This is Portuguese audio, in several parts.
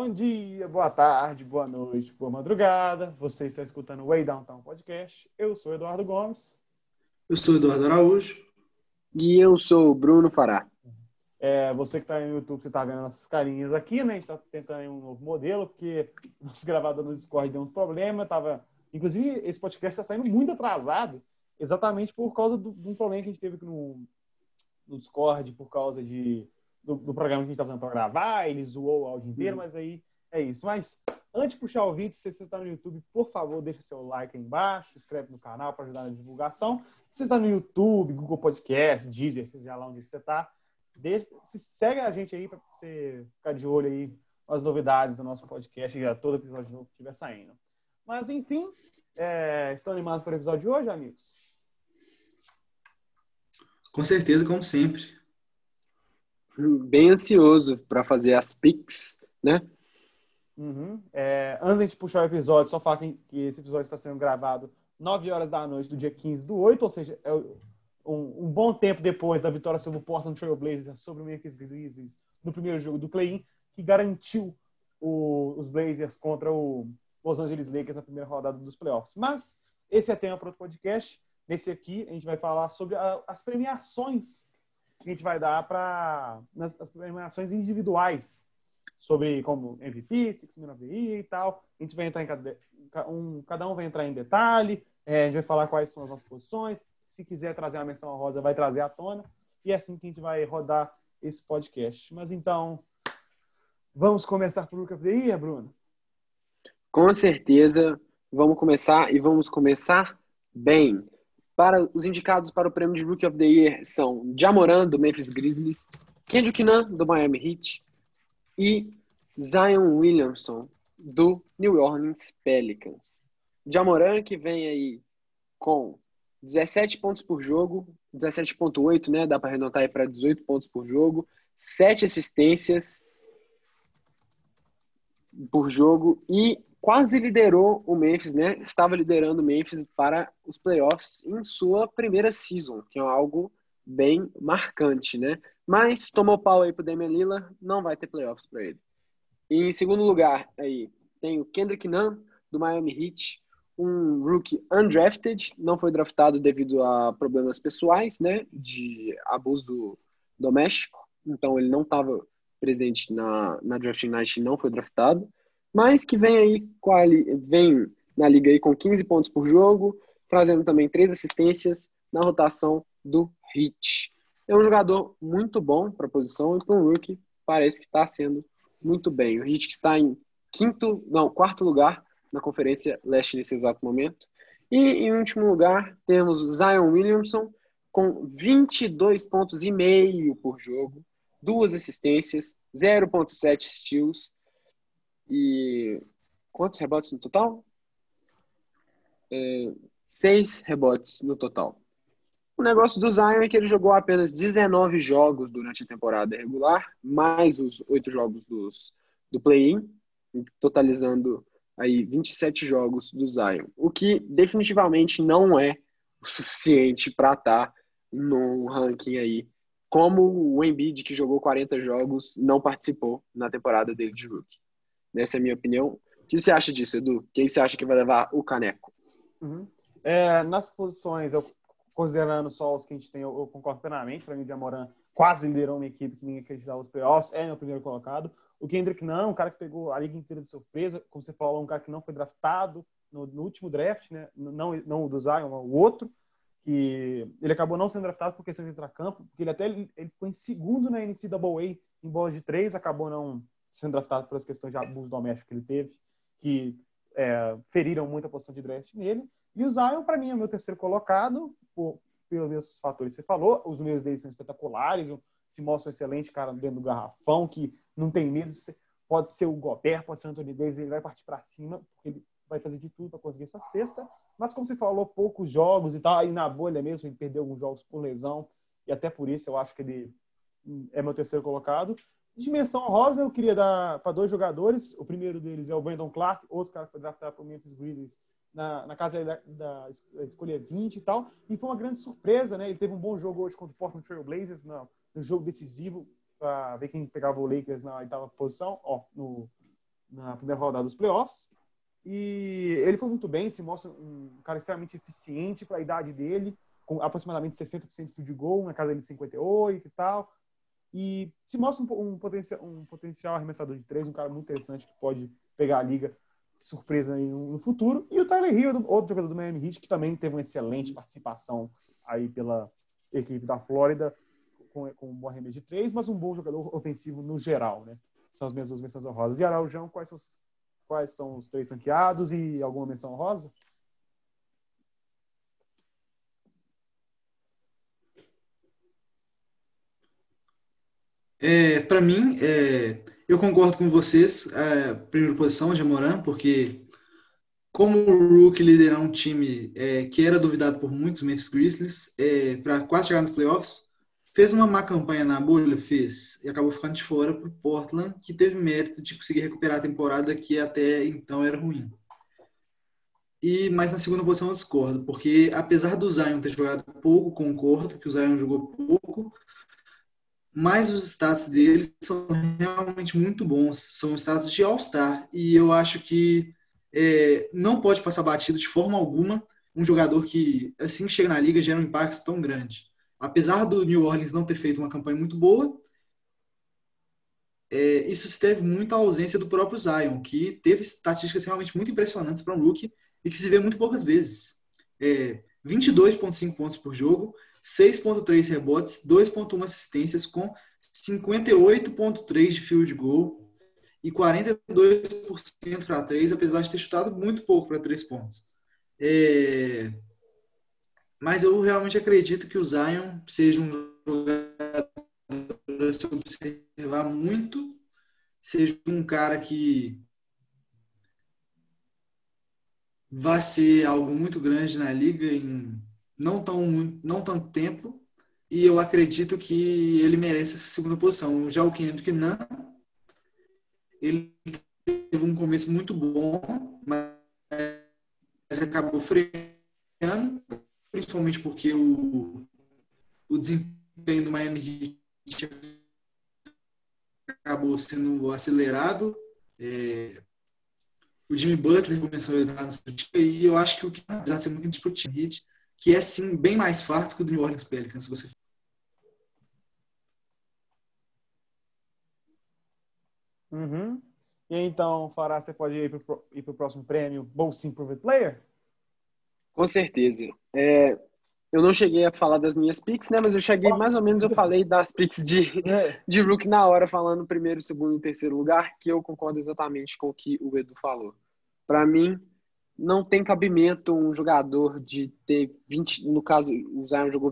Bom dia, boa tarde, boa noite, boa madrugada. Você está escutando o Way Downtown Podcast. Eu sou Eduardo Gomes. Eu sou Eduardo Araújo. E eu sou o Bruno Fará. É, você que está no YouTube, você está vendo nossas carinhas aqui, né? A gente está tentando um novo modelo, porque nosso gravador no Discord deu um problema. Tava... Inclusive, esse podcast está saindo muito atrasado, exatamente por causa do, de um problema que a gente teve no, no Discord, por causa de do, do programa que a gente está fazendo para gravar, ele zoou o áudio inteiro, uhum. mas aí é isso. Mas antes de puxar o vídeo, se você está no YouTube, por favor, deixa seu like aí embaixo, se inscreve no canal para ajudar na divulgação. Se você está no YouTube, Google Podcast, Deezer, seja lá onde você está, deixa, se segue a gente aí para você ficar de olho aí as novidades do nosso podcast e todo episódio novo que estiver saindo. Mas, enfim, é, estão animados para o episódio de hoje, amigos? Com certeza, como sempre bem ansioso para fazer as pics, né? Uhum. É, antes de puxar o episódio, só falar que, que esse episódio está sendo gravado 9 horas da noite do dia 15 do 8, ou seja, é um, um bom tempo depois da vitória sobre o Portland Trail Blazers sobre o Memphis Grizzlies no primeiro jogo do play-in, que garantiu o, os Blazers contra o Los Angeles Lakers na primeira rodada dos playoffs. Mas esse é tema para outro podcast. Nesse aqui, a gente vai falar sobre a, as premiações que a gente vai dar para as premiações individuais sobre como MVP, Six Man of the Year e tal. A gente vai entrar em cada um, cada um vai entrar em detalhe. É, a gente vai falar quais são as nossas posições. Se quiser trazer uma menção rosa, vai trazer à tona. E é assim que a gente vai rodar esse podcast. Mas então, vamos começar por Look of Bruno? Com certeza. Vamos começar e vamos começar bem. Para os indicados para o prêmio de Rookie of the Year são Jamoran, do Memphis Grizzlies, Kendrick Nunn, do Miami Heat e Zion Williamson, do New Orleans Pelicans. Jamoran, que vem aí com 17 pontos por jogo, 17.8, né? Dá para arredondar aí para 18 pontos por jogo, 7 assistências por jogo e quase liderou o Memphis, né? Estava liderando o Memphis para os playoffs em sua primeira season, que é algo bem marcante, né? Mas tomou pau aí pro Damian Lillard, não vai ter playoffs para ele. E em segundo lugar, aí tem o Kendrick Nunn do Miami Heat, um rookie undrafted, não foi draftado devido a problemas pessoais, né, de abuso doméstico. Então ele não estava presente na, na drafting night não foi draftado mas que vem aí vem na liga aí com 15 pontos por jogo, trazendo também três assistências na rotação do Hit. É um jogador muito bom para a posição e para um rookie parece que está sendo muito bem. O Hit está em quinto, não, quarto lugar na Conferência Leste nesse exato momento. E em último lugar temos Zion Williamson com 22 pontos e meio por jogo, duas assistências, 0.7 steals e quantos rebotes no total? É, seis rebotes no total. O negócio do Zion é que ele jogou apenas 19 jogos durante a temporada regular, mais os oito jogos dos, do play-in, totalizando aí 27 jogos do Zion, o que definitivamente não é o suficiente para estar tá num ranking aí, como o Embiid, que jogou 40 jogos, não participou na temporada dele de rookie. Essa é a minha opinião. O que você acha disso, Edu? Quem você acha que vai levar o caneco? Uhum. É, nas posições, eu, considerando só os que a gente tem, eu, eu concordo plenamente. Para mim, o Jamoran quase liderou uma equipe que ninguém acreditava nos playoffs, é meu primeiro colocado. O Kendrick não, um cara que pegou a liga inteira de surpresa, como você falou, um cara que não foi draftado no, no último draft, né? não, não o do Zion, o outro, que ele acabou não sendo draftado por questão de campo, porque ele até ele, ficou em segundo na NCAA em bola de três, acabou não sendo draftado pelas questões de abuso doméstico que ele teve, que é, feriram muito a posição de draft nele. E o Zion, para mim, é o meu terceiro colocado, por, pelos mesmos fatores que você falou. Os meios dele são espetaculares, se mostra um excelente cara dentro do garrafão, que não tem medo. Pode ser o Gobert, pode ser o Anthony Davis, ele vai partir para cima, porque ele vai fazer de tudo para conseguir essa cesta. Mas, como você falou, poucos jogos e tal, aí na bolha mesmo, ele perdeu alguns jogos por lesão, e até por isso eu acho que ele é meu terceiro colocado. Dimensão rosa eu queria dar para dois jogadores. O primeiro deles é o Brandon Clark, outro cara que foi draftado para o Memphis Grizzlies na, na casa da, da, escolha 20 e tal. E foi uma grande surpresa, né? Ele teve um bom jogo hoje contra o Portland Trail Blazers no, no jogo decisivo para ver quem pegava o Lakers na oitava posição, ó, no, na primeira rodada dos playoffs. E ele foi muito bem, se mostra um cara extremamente eficiente para a idade dele, com aproximadamente 60% de gol, na casa dele de 58 e tal. E se mostra um, um, potencial, um potencial arremessador de três, um cara muito interessante que pode pegar a liga surpresa aí no, no futuro. E o Tyler Hill, outro jogador do Miami Heat, que também teve uma excelente participação aí pela equipe da Flórida, com, com um bom arremesso de três, mas um bom jogador ofensivo no geral, né? São as minhas duas menções honrosas. E Araujão, quais são, quais são os três ranqueados e alguma menção honrosa? É, para mim, é, eu concordo com vocês, é, primeira posição de Amoran, porque como o Rook liderar um time é, que era duvidado por muitos Memphis Grizzlies é, para quase chegar nos playoffs, fez uma má campanha na bolha, fez, e acabou ficando de fora para Portland, que teve mérito de conseguir recuperar a temporada que até então era ruim. E mas na segunda posição eu discordo, porque apesar do Zion ter jogado pouco, concordo que o Zion jogou pouco, mas os status deles são realmente muito bons. São status de All-Star. E eu acho que é, não pode passar batido de forma alguma um jogador que, assim que chega na liga, gera um impacto tão grande. Apesar do New Orleans não ter feito uma campanha muito boa, é, isso se deve muito à ausência do próprio Zion, que teve estatísticas realmente muito impressionantes para um rookie e que se vê muito poucas vezes. É, 22,5 pontos por jogo, 6,3 rebotes, 2,1 assistências, com 58,3 de field goal e 42% para 3, apesar de ter chutado muito pouco para 3 pontos. É... Mas eu realmente acredito que o Zion seja um jogador a se observar muito, seja um cara que vai ser algo muito grande na liga em não tão, não tanto tempo, e eu acredito que ele merece essa segunda posição. Já o Kendrick não, ele teve um começo muito bom, mas acabou freando, principalmente porque o, o desempenho do Miami Heat acabou sendo acelerado. É, o Jimmy Butler começou a entrar no seu e eu acho que o que, apesar de ser muito discutido, que é sim bem mais farto que o do New Orleans Pelicans, se você Uhum. E então, Fará, você pode ir para o próximo prêmio Most Improved Player? Com certeza. É, eu não cheguei a falar das minhas picks, né? Mas eu cheguei mais ou menos, eu falei das picks de, é. de Rook na hora, falando primeiro, segundo e terceiro lugar, que eu concordo exatamente com o que o Edu falou. Para mim, não tem cabimento um jogador de ter 20, no caso, o Zion jogou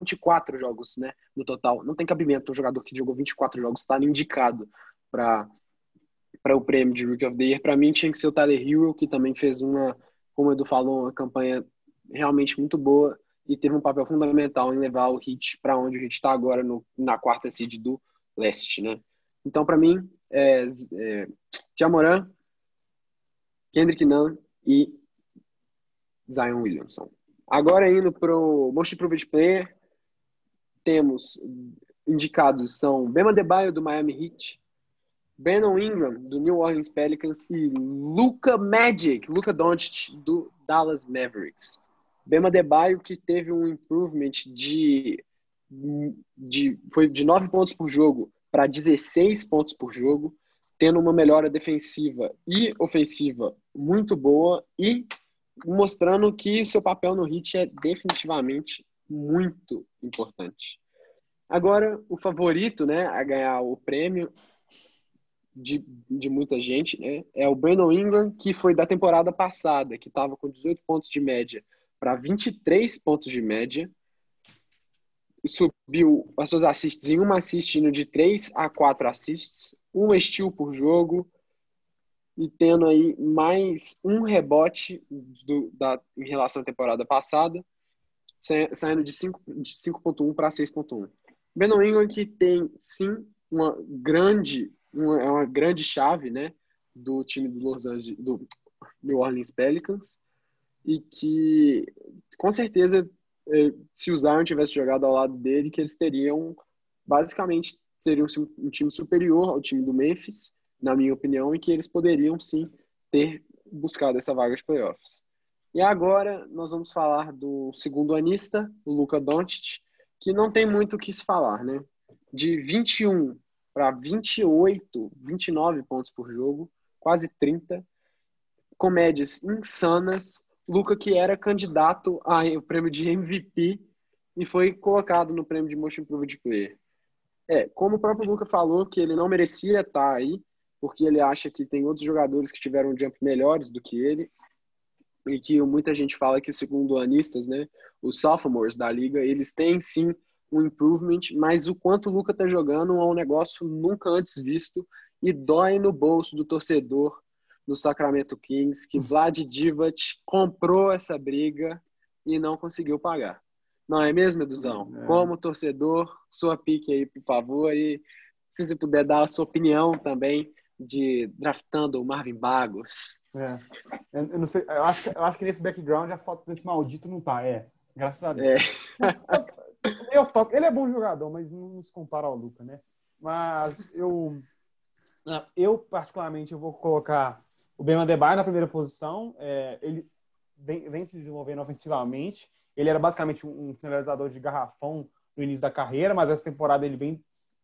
24 jogos, né, no total. Não tem cabimento um jogador que jogou 24 jogos estar indicado para para o prêmio de Rookie of the Year. Para mim tinha que ser o Tyler Hero, que também fez uma, como o Edu falou, uma campanha realmente muito boa e teve um papel fundamental em levar o Heat para onde o Heat está agora no, na quarta seed do leste, né? Então, para mim, é, é Jamoran, Kendrick Nunn e Zion Williamson. Agora indo para o Most Improved Player, temos indicados são Bema Debaio do Miami Heat, Brandon Ingram do New Orleans Pelicans e Luca Magic, Luca Doncic do Dallas Mavericks. Bema Debaio que teve um improvement de, de foi de 9 pontos por jogo para 16 pontos por jogo, tendo uma melhora defensiva e ofensiva muito boa e mostrando que seu papel no Heat é definitivamente muito importante. Agora, o favorito né, a ganhar o prêmio de, de muita gente né, é o Brandon Ingram, que foi da temporada passada, que estava com 18 pontos de média para 23 pontos de média. Subiu as suas assists em uma assist indo de 3 a 4 assists, um steal por jogo e tendo aí mais um rebote do, da, em relação à temporada passada, saindo de 5.1 para 6.1. Brandon Ingram que tem sim uma grande uma, é uma grande chave, né, do time do Los Angeles, do New Orleans Pelicans e que com certeza se o Zion tivesse jogado ao lado dele, que eles teriam basicamente seriam um time superior ao time do Memphis na minha opinião, e que eles poderiam sim ter buscado essa vaga de playoffs. E agora nós vamos falar do segundo anista, o Luca Doncic, que não tem muito o que se falar, né? De 21 para 28, 29 pontos por jogo, quase 30, com médias insanas. Luca que era candidato ao prêmio de MVP e foi colocado no prêmio de Most Improved Player. É, como o próprio Luca falou que ele não merecia estar aí, porque ele acha que tem outros jogadores que tiveram jump melhores do que ele, e que muita gente fala que os segundo anistas, né, os sophomores da liga, eles têm sim um improvement, mas o quanto o Luca tá jogando é um negócio nunca antes visto e dói no bolso do torcedor do Sacramento Kings, que Vlad Divac comprou essa briga e não conseguiu pagar. Não é mesmo, Eduzão? É. Como torcedor, sua pique aí, por favor, e se você puder dar a sua opinião também de draftando o Marvin Bagos. É. Eu, eu, não sei, eu acho, eu acho que nesse background a foto desse maldito não tá, é. Graças a Deus. É. Ele é bom jogador, mas não se compara ao Luca, né? Mas eu, eu particularmente, eu vou colocar o Ben Adebayo na primeira posição. É, ele vem, vem, se desenvolvendo ofensivamente. Ele era basicamente um finalizador de garrafão no início da carreira, mas essa temporada ele vem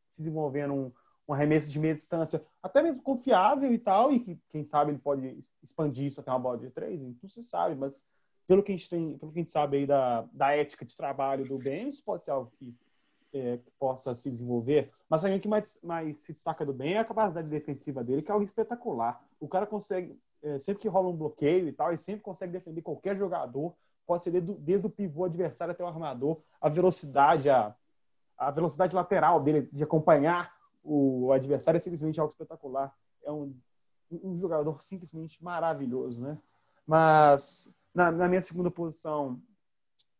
se desenvolvendo um, um arremesso de meia distância, até mesmo confiável e tal, e que, quem sabe, ele pode expandir isso até uma bola de três, não se sabe, mas pelo que a gente tem, pelo que a gente sabe aí da, da ética de trabalho do Ben, isso pode ser algo que, é, que possa se desenvolver. Mas o que mais, mais se destaca do Ben é a capacidade defensiva dele, que é algo espetacular. O cara consegue, é, sempre que rola um bloqueio e tal, ele sempre consegue defender qualquer jogador, pode ser desde, desde o pivô adversário até o armador, a velocidade, a, a velocidade lateral dele de acompanhar o adversário é simplesmente algo espetacular. É um, um jogador simplesmente maravilhoso, né? Mas na, na, minha segunda posição,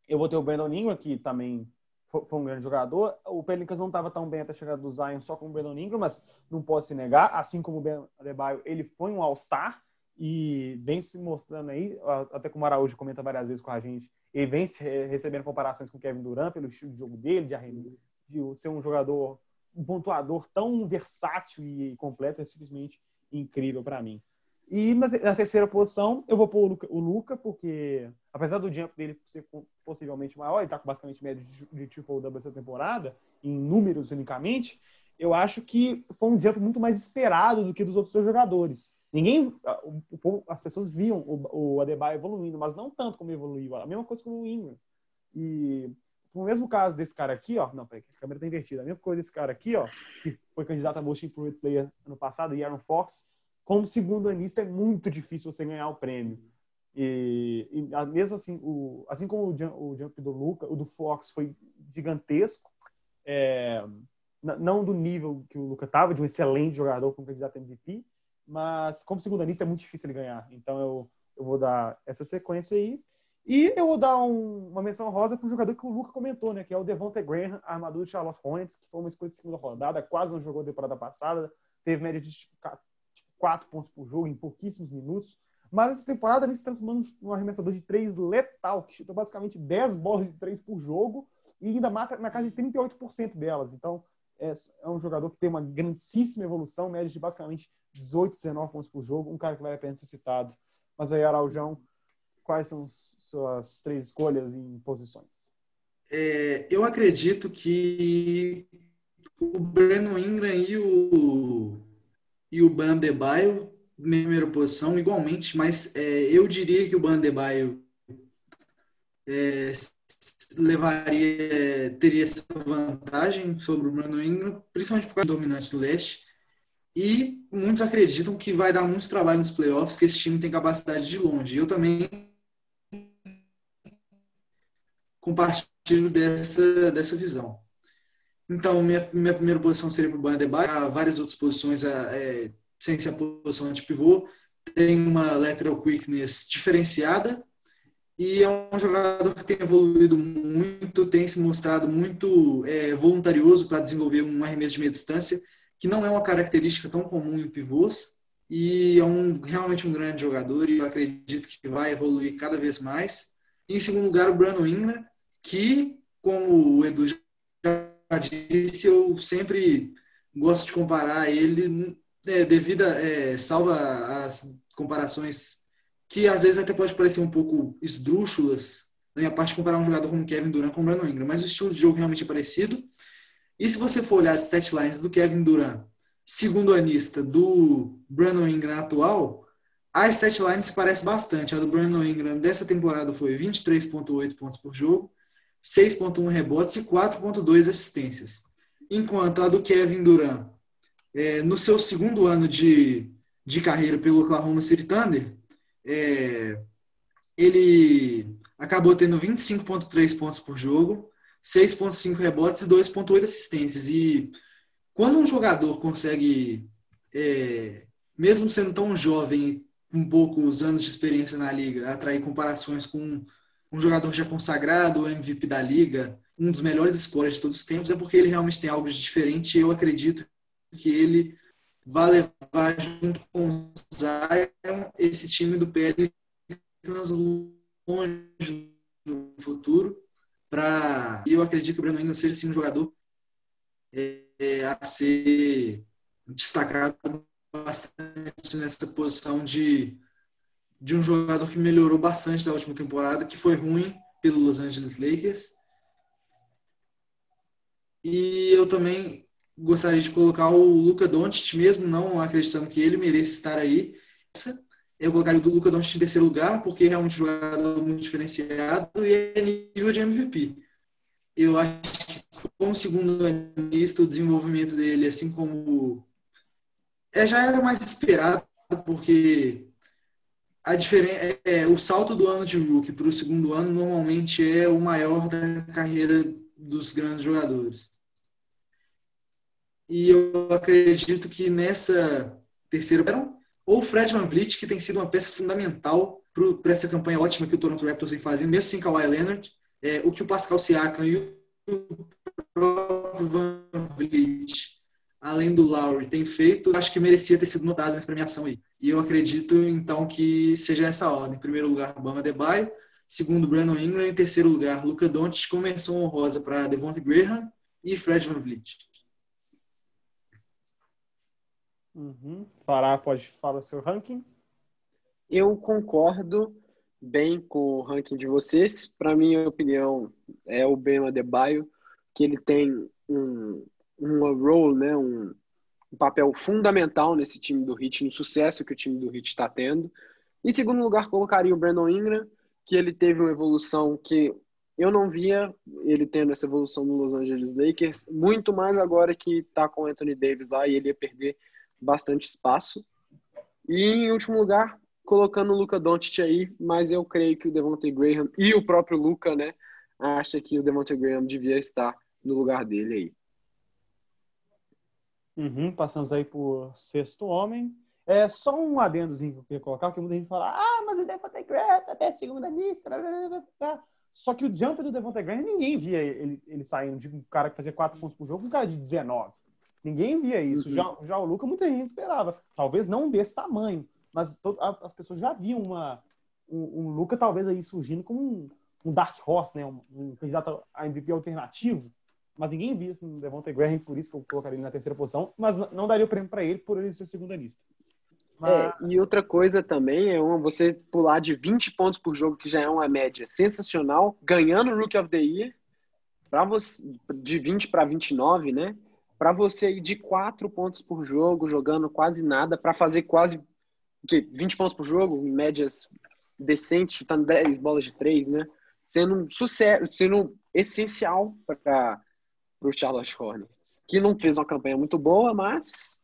eu vou ter o Brandon Ingram, que também foi, foi um grande jogador. O Pelicans não estava tão bem até a chegada do Zion só com o Brandon Ingram, mas não posso se negar. Assim como o Ben Adebayo, ele foi um All-Star e vem se mostrando aí, até como o Araújo comenta várias vezes com a gente, ele vem recebendo comparações com o Kevin Durant pelo estilo de jogo dele, de, de ser um jogador um pontuador tão versátil e completo é simplesmente incrível para mim. E na, na, terceira posição, eu vou pôr o Luca, o Luca, porque apesar do jump dele ser possivelmente maior, ele está com basicamente médio de, de triple double essa temporada, em números unicamente, eu acho que foi um jump muito mais esperado do que dos outros dois jogadores. Ninguém, o, as pessoas viam o, o Adebayo evoluindo, mas não tanto como evoluiu. A mesma coisa com o Ingram. E no mesmo caso desse cara aqui, ó, não, peraí, a câmera tá invertida. A mesma coisa desse cara aqui, ó, que foi candidato a Most Improved Player ano passado, e Aaron Fox, como segundo anista é muito difícil você ganhar o prêmio. E, e mesmo assim, o, assim como o jump, o jump, do Luca, o do Fox foi gigantesco, é, não do nível que o Luca estava, de um excelente jogador como candidato MVP, mas como segundo anista é muito difícil ele ganhar. Então eu, eu vou dar essa sequência aí. E eu vou dar um, uma menção rosa para o jogador que o Luca comentou, né? Que é o Devonta Graham, armador de Charlotte Hornets, que foi uma escolha de segunda rodada, quase não jogou a temporada passada, teve média de tipo, quatro pontos por jogo em pouquíssimos minutos. Mas essa temporada ele se transformando num arremessador de três letal, que chuta basicamente 10 bolas de três por jogo e ainda mata na casa de 38% delas. Então, é, é, um jogador que tem uma grandíssima evolução, média de basicamente 18, 19 pontos por jogo, um cara que vai a pena ser citado. Mas aí, Araujão, quais são suas três escolhas em posições? É, eu acredito que o Breno Ingram e o, e o Bandebaio, primeira posição, igualmente, mas é, eu diria que o Bandebaio é, levaria, teria essa vantagem sobre o Breno Ingram, principalmente por causa do dominante do leste. E muitos acreditam que vai dar muito trabalho nos playoffs, que esse time tem capacidade de longe. Eu também compartilho dessa, dessa visão. Então, minha, minha primeira posição seria para o Bandebaio. Há várias outras posições, é, é, sem ser a posição de pivô. Tem uma lateral quickness diferenciada e é um jogador que tem evoluído muito, tem se mostrado muito é, voluntarioso para desenvolver um arremesso de meia distância, que não é uma característica tão comum em pivôs. E é um, realmente um grande jogador e eu acredito que vai evoluir cada vez mais. E, em segundo lugar, o Brandon Ingram, que, como o Edu já disse, eu sempre gosto de comparar ele é, devido, é, salva as comparações que às vezes até pode parecer um pouco esdrúxulas, da minha parte, comparar um jogador como Kevin Durant com o Brandon Ingram, mas o estilo de jogo realmente é parecido. E se você for olhar as statlines do Kevin Durant, segundo anista do Brandon Ingram atual, a statline se parece bastante. A do Brandon Ingram dessa temporada foi 23,8 pontos por jogo, 6,1 rebotes e 4,2 assistências. Enquanto a do Kevin Durant, é, no seu segundo ano de, de carreira pelo Oklahoma City Thunder, é, ele acabou tendo 25,3 pontos por jogo, 6,5 rebotes e 2,8 assistências. E quando um jogador consegue, é, mesmo sendo tão jovem, com poucos anos de experiência na liga, atrair comparações com um jogador já consagrado, MVP da liga, um dos melhores scorers de todos os tempos, é porque ele realmente tem algo de diferente. Eu acredito que ele vai levar junto com o Zion esse time do PL longe no futuro para eu acredito que o Breno ainda seja sim, um jogador é, a ser destacado bastante nessa posição de, de um jogador que melhorou bastante da última temporada, que foi ruim pelo Los Angeles Lakers. E eu também gostaria de colocar o Luca Doncic, mesmo não acreditando que ele mereça estar aí. Eu colocaria o Luca Doncic em terceiro lugar, porque é um jogador muito diferenciado e é nível de MVP. Eu acho que, como segundo analista, o desenvolvimento dele, assim como. É, já era mais esperado, porque a diferença é, o salto do ano de rookie para o segundo ano normalmente é o maior da carreira dos grandes jogadores. E eu acredito que nessa terceira ou o Fred Van Vliet, que tem sido uma peça fundamental para essa campanha ótima que o Toronto Raptors vem fazendo, mesmo sem Kawhi Leonard, é, o que o Pascal Siakam e o próprio Van Vliet, além do Lowry, tem feito, acho que merecia ter sido notado nessa premiação aí. E eu acredito, então, que seja essa ordem. Em primeiro lugar, Bama Debaio, segundo, Brandon Ingram, em terceiro lugar, Luca Doncic, com menção honrosa para Devontae Graham e Fred Van Vliet. Uhum. Fará, pode falar o seu ranking? Eu concordo bem com o ranking de vocês. Para minha opinião, é o Bema Debaio, que ele tem um, um role, né, um, um papel fundamental nesse time do Heat, no sucesso que o time do Heat está tendo. Em segundo lugar, colocaria o Brandon Ingram, que ele teve uma evolução que eu não via ele tendo essa evolução no Los Angeles Lakers, muito mais agora que está com o Anthony Davis lá e ele ia perder bastante espaço. E em último lugar, colocando o Luca Doncic aí, mas eu creio que o Devontae Graham e o próprio Luca, né, acha que o Devontae Graham devia estar no lugar dele aí. Uhum, passamos aí por sexto homem. É só um adendozinho que eu queria colocar, porque muita gente fala, ah, mas o Devontae Graham tá até segunda lista. Só que o jumper do Devontae Graham, ninguém via ele, ele saindo de um cara que fazia 4 pontos por jogo, um cara de 19. Ninguém via isso. Uhum. Já, já o Luca, muita gente esperava. Talvez não desse tamanho, mas todo, a, as pessoas já viam uma, um, um Luca talvez aí surgindo como um, um Dark Horse, né? Um, um candidato a MVP alternativo. Mas ninguém via isso no Devontae Graham, por isso que eu colocaria ele na terceira posição. Mas não daria o prêmio para ele por ele ser segunda lista. Mas... É, e outra coisa também é uma, você pular de 20 pontos por jogo, que já é uma média sensacional, ganhando o Rookie of the Year, pra você, de 20 para 29, né? Para você ir de 4 pontos por jogo, jogando quase nada, para fazer quase que, 20 pontos por jogo, em médias decentes, chutando 10 bolas de 3, né? Sendo um sucesso, sendo essencial para o Charlotte Hornets, que não fez uma campanha muito boa, mas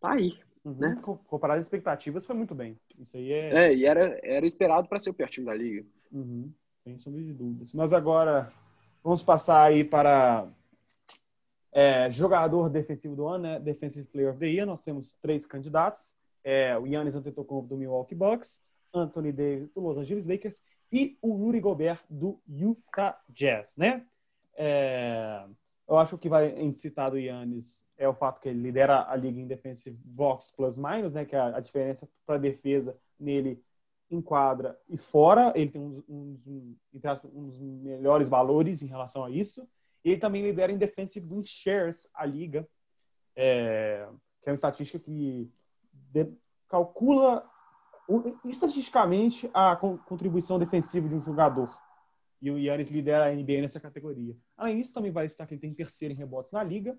tá aí. Uhum. Né? Comparado às expectativas, foi muito bem. Isso aí é. É, e era, era esperado para ser o pior time da liga. Uhum. Sem sombra de dúvidas. Mas agora, vamos passar aí para é, jogador defensivo do ano, né? Defensive Player of the Year, nós temos três candidatos. É, o Yannis Antetokounmpo do Milwaukee Bucks, Anthony Davis do Los Angeles Lakers e o Rudy Gobert do Utah Jazz, né? É, eu acho que vai em citar do Yannis é o fato que ele lidera a liga em defensive box plus minus, né? Que é a, diferença para defesa nele em quadra e fora. Ele tem uns, uns, uns melhores valores em relação a isso. Ele também lidera em defensive win shares a liga, é, que é uma estatística que calcula estatisticamente a contribuição defensiva de um jogador. E o Yannis lidera a NBA nessa categoria. Além disso, também vai estar que ele tem terceiro em rebotes na liga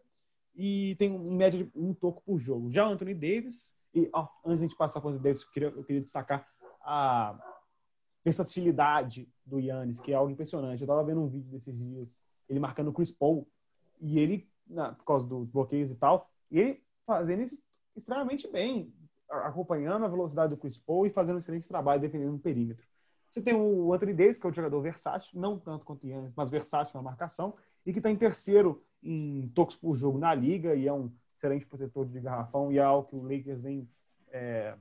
e tem em média um toco por jogo. Já Anthony Davis, e ó, antes de a gente passar para o Anthony Davis, eu queria, eu queria destacar a versatilidade do Yannis, que é algo impressionante. Eu estava vendo um vídeo desses dias, ele marcando o Chris Paul, e ele, na, por causa dos bloqueios e tal, e ele fazendo isso extremamente bem, acompanhando a velocidade do Chris Paul e fazendo um excelente trabalho defendendo o perímetro. Você tem o Anthony Davis, que é um jogador versátil, não tanto quanto o Yannis, mas versátil na marcação, e que está em terceiro em toques por jogo na liga, e é um excelente protetor de garrafão, e é algo que o Lakers vem é,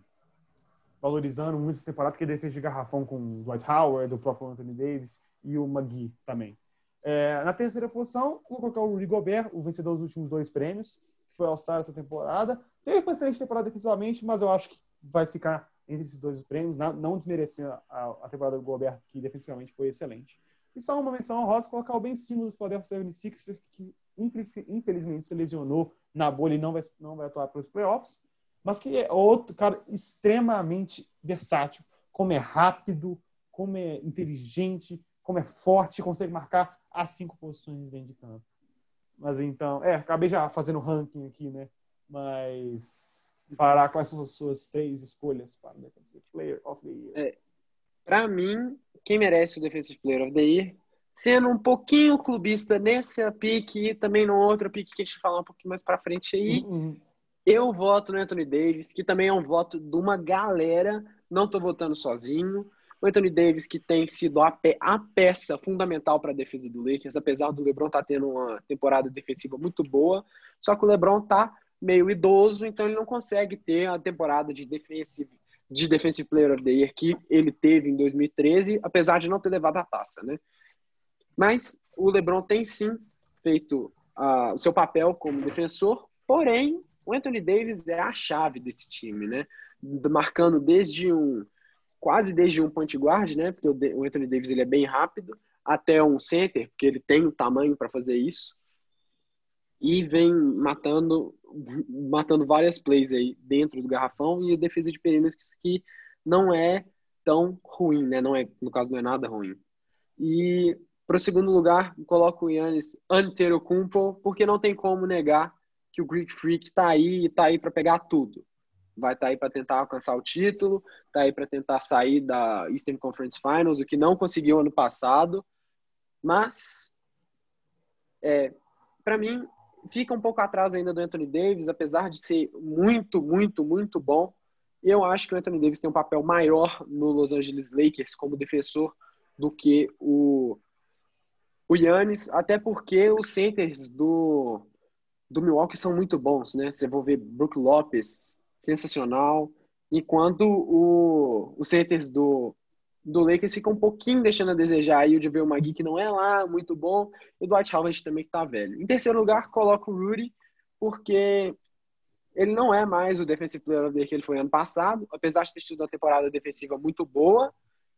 valorizando muito essa temporada, que é defesa de garrafão com o Dwight Howard, o próprio Anthony Davis e o McGee também. É, na terceira posição, vou colocar o Rudy Gobert, o vencedor dos últimos dois prêmios, que foi All-Star essa temporada. Teve uma excelente temporada defensivamente, mas eu acho que vai ficar entre esses dois prêmios, não desmerecendo a, a temporada do Gobert, que defensivamente foi excelente. E só uma menção honrosa, colocar o Ben Simmons do Philadelphia 76ers, que infelizmente se lesionou na bolha e não vai, não vai atuar para os playoffs, mas que é outro cara extremamente versátil, como é rápido, como é inteligente, como é forte, consegue marcar as cinco posições dentro de campo. Mas então, é, acabei já fazendo ranking aqui, né? Mas falar quais são as suas três escolhas para o Defensive Player of the Year. É, para mim, quem merece o Defensive Player of the Year, sendo um pouquinho clubista nessa pique e também no outro pique que a gente falar um pouquinho mais para frente aí, uhum. eu voto no Anthony Davis, que também é um voto de uma galera, não estou votando sozinho. O Anthony Davis, que tem sido a, pe a peça fundamental para a defesa do Lakers, apesar do LeBron estar tá tendo uma temporada defensiva muito boa, só que o LeBron está meio idoso, então ele não consegue ter a temporada de defensive, de defensive player of the year que ele teve em 2013, apesar de não ter levado a taça, né? Mas o LeBron tem sim feito uh, o seu papel como defensor, porém o Anthony Davis é a chave desse time, né? Marcando desde um quase desde um point guard, né? Porque o Anthony Davis ele é bem rápido, até um center, porque ele tem o tamanho para fazer isso. E vem matando matando várias plays aí dentro do garrafão e defesa de perímetros que não é tão ruim, né? Não é, no caso não é nada ruim. E para o segundo lugar, coloco o Yannis Antetokounmpo, porque não tem como negar que o Greek Freak está aí e está aí para pegar tudo vai estar tá aí para tentar alcançar o título, está aí para tentar sair da Eastern Conference Finals, o que não conseguiu ano passado. Mas, é, para mim, fica um pouco atrás ainda do Anthony Davis, apesar de ser muito, muito, muito bom. Eu acho que o Anthony Davis tem um papel maior no Los Angeles Lakers como defensor do que o, o Yannis, até porque os centers do, do Milwaukee são muito bons, né? Você vai ver Brook Lopes, sensacional. Enquanto o, os centers do, do Lakers ficam um pouquinho deixando a desejar. Aí o Javel Magui, que não é lá muito bom, e o Dwight Howard também que tá velho. Em terceiro lugar, coloco o Rudy, porque ele não é mais o defensive player of the year que ele foi ano passado, apesar de ter tido uma temporada defensiva muito boa.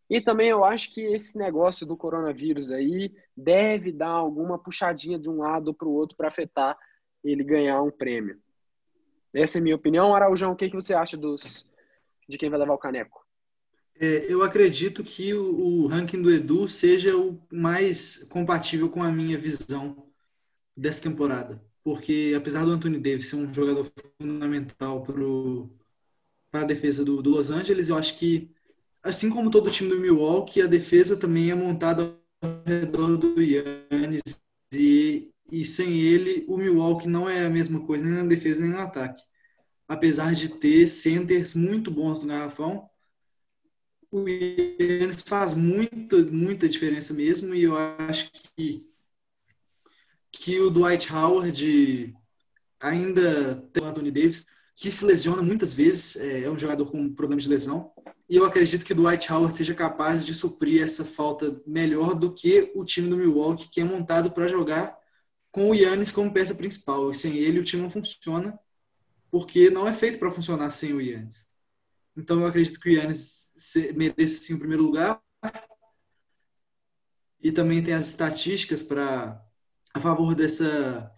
E também eu acho que esse negócio do coronavírus aí deve dar alguma puxadinha de um lado para o outro para afetar ele ganhar um prêmio. Essa é a minha opinião. Araújão, o que, que você acha dos, de quem vai levar o caneco? É, eu acredito que o, o, ranking do Edu seja o mais compatível com a minha visão dessa temporada. Porque, apesar do Anthony Davis ser um jogador fundamental para a defesa do, do, Los Angeles, eu acho que, assim como todo o time do Milwaukee, a defesa também é montada ao redor do Yannis. E e sem ele o Milwaukee não é a mesma coisa nem na defesa nem no ataque. Apesar de ter centers muito bons no garrafão, o Yannis faz muita, muita diferença mesmo e eu acho que que o Dwight Howard ainda tem o Anthony Davis que se lesiona muitas vezes, é, é um jogador com problemas de lesão, e eu acredito que o Dwight Howard seja capaz de suprir essa falta melhor do que o time do Milwaukee, que é montado para jogar com o Yannis como peça principal. E sem ele o time não funciona, porque não é feito para funcionar sem o Yannis. Então eu acredito que o Yannis merece sim o primeiro lugar. E também tem as estatísticas para a favor dessa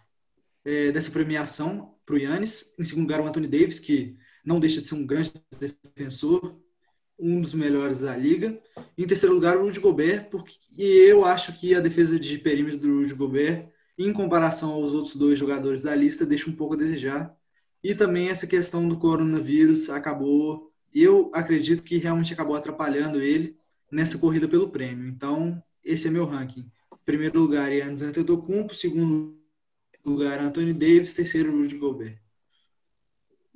é, dessa premiação para o Yannis. Em segundo lugar, o Anthony Davis, que não deixa de ser um grande defensor, um dos melhores da liga. Em terceiro lugar, o Rudy Gobert, porque eu acho que a defesa de perímetro do Rudy Gobert, em comparação aos outros dois jogadores da lista, deixa um pouco a desejar. E também essa questão do coronavírus acabou, eu acredito que realmente acabou atrapalhando ele nessa corrida pelo prêmio. Então, esse é meu ranking. Primeiro lugar, Yannis Antetokounmpo. Segundo lugar, Anthony Davis. Terceiro, Rudy Gobert.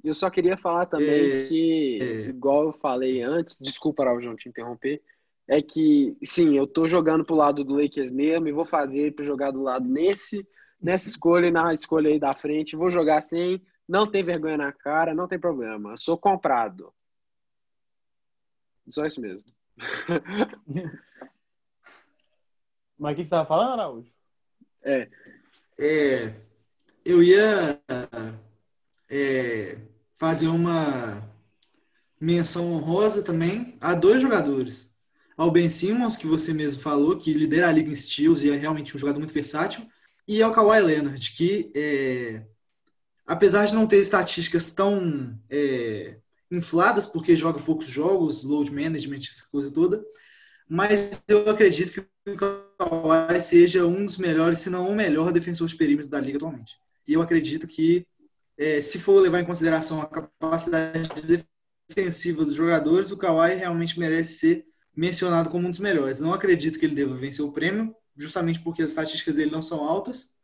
Eu só queria falar também é, que, é... igual eu falei antes, desculpa, João, te interromper, é que, sim, eu tô jogando pro lado do Lakers mesmo e vou fazer para jogar do lado nesse, nessa escolha e na escolha aí da frente. Vou jogar sem, não tem vergonha na cara, não tem problema. Sou comprado. Só isso mesmo. Mas o que, você estava falando, Araújo? É. é eu ia é, fazer uma menção honrosa também a dois jogadores. Ao Ben Simmons, que você mesmo falou, que lidera a liga em steals e é realmente um jogador muito versátil, e ao Kawhi Leonard, que é, apesar de não ter estatísticas tão é, infladas, porque joga poucos jogos, load management, essa coisa toda, mas eu acredito que o Kawhi seja um dos melhores, se não o melhor defensor de perímetro da liga atualmente. E eu acredito que, é, se for levar em consideração a capacidade defensiva dos jogadores, o Kawhi realmente merece ser mencionado como um dos melhores. Não acredito que ele deva vencer o prêmio, justamente porque as estatísticas dele não são altas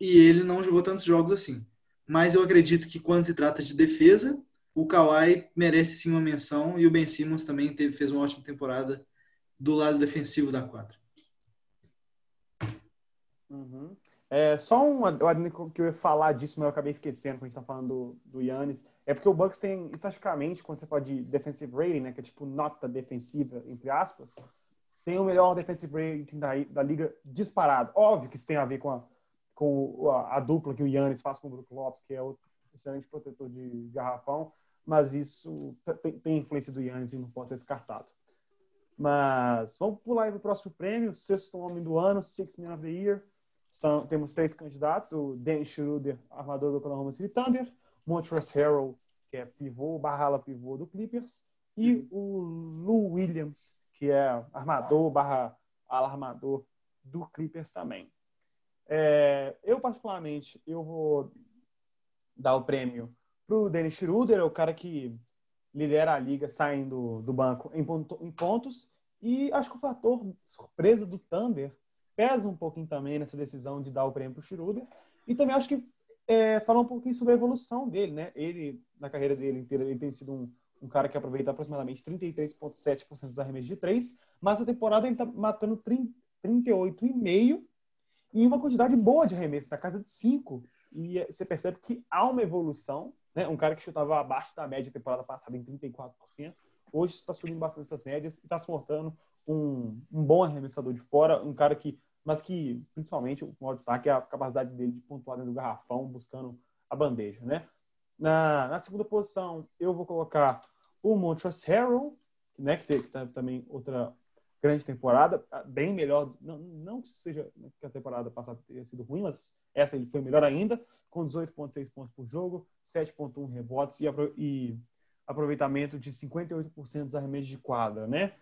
e ele não jogou tantos jogos assim. Mas eu acredito que quando se trata de defesa, o Kawhi merece sim uma menção e o Ben Simmons também teve, fez uma ótima temporada do lado defensivo da quadra. Uhum. É, só um que eu ia falar disso, mas eu acabei esquecendo quando a gente está falando do, Yannis. É porque o Bucks tem, estatisticamente, quando você fala de defensive rating, né, que é tipo nota defensiva, entre aspas, tem o melhor defensive rating da, da liga disparado. Óbvio que isso tem a ver com a, com a, a dupla que o Yannis faz com o Brook Lopes, que é o excelente protetor de garrafão, mas isso tem, tem influência do Yannis e não pode ser descartado. Mas vamos pular para o próximo prêmio, sexto homem do ano, Six Man of the Year. Estão, temos três candidatos, o Dennis Schroeder, armador do Oklahoma City Thunder, Montrezl Harrell, que é pivô, barra ala pivô do Clippers, e o Lou Williams, que é armador, barra ala armador do Clippers também. É, eu, particularmente, eu vou dar o prêmio para o Dennis Schroeder, é o cara que lidera a liga saindo do banco em, ponto, em pontos. E acho que o fator surpresa do Thunder pesa um pouquinho também nessa decisão de dar o prêmio para o Schroeder. E também acho que é, falar um pouquinho sobre a evolução dele, né? Ele, na carreira dele inteira, ele tem sido um, um cara que aproveita aproximadamente 33,7% dos arremessos de três, mas essa temporada ele está matando 38,5% e uma quantidade boa de arremessos, na casa de 5. E é, você percebe que há uma evolução né? Um cara que chutava abaixo da média temporada passada em 34%, hoje está subindo bastante essas médias e está se mostrando um, um bom arremessador de fora, um cara que, mas que principalmente o maior destaque é a capacidade dele de pontuar dentro do garrafão, buscando a bandeja, né? Na, na segunda posição, eu vou colocar o Montrezl Harrell, né, que teve, que teve também outra grande temporada, bem melhor, não, não que seja que a temporada passada tenha sido ruim, mas essa ele foi melhor ainda, com 18,6 pontos por jogo, 7,1 rebotes e, e aproveitamento de 58% dos arremessos de quadra, né?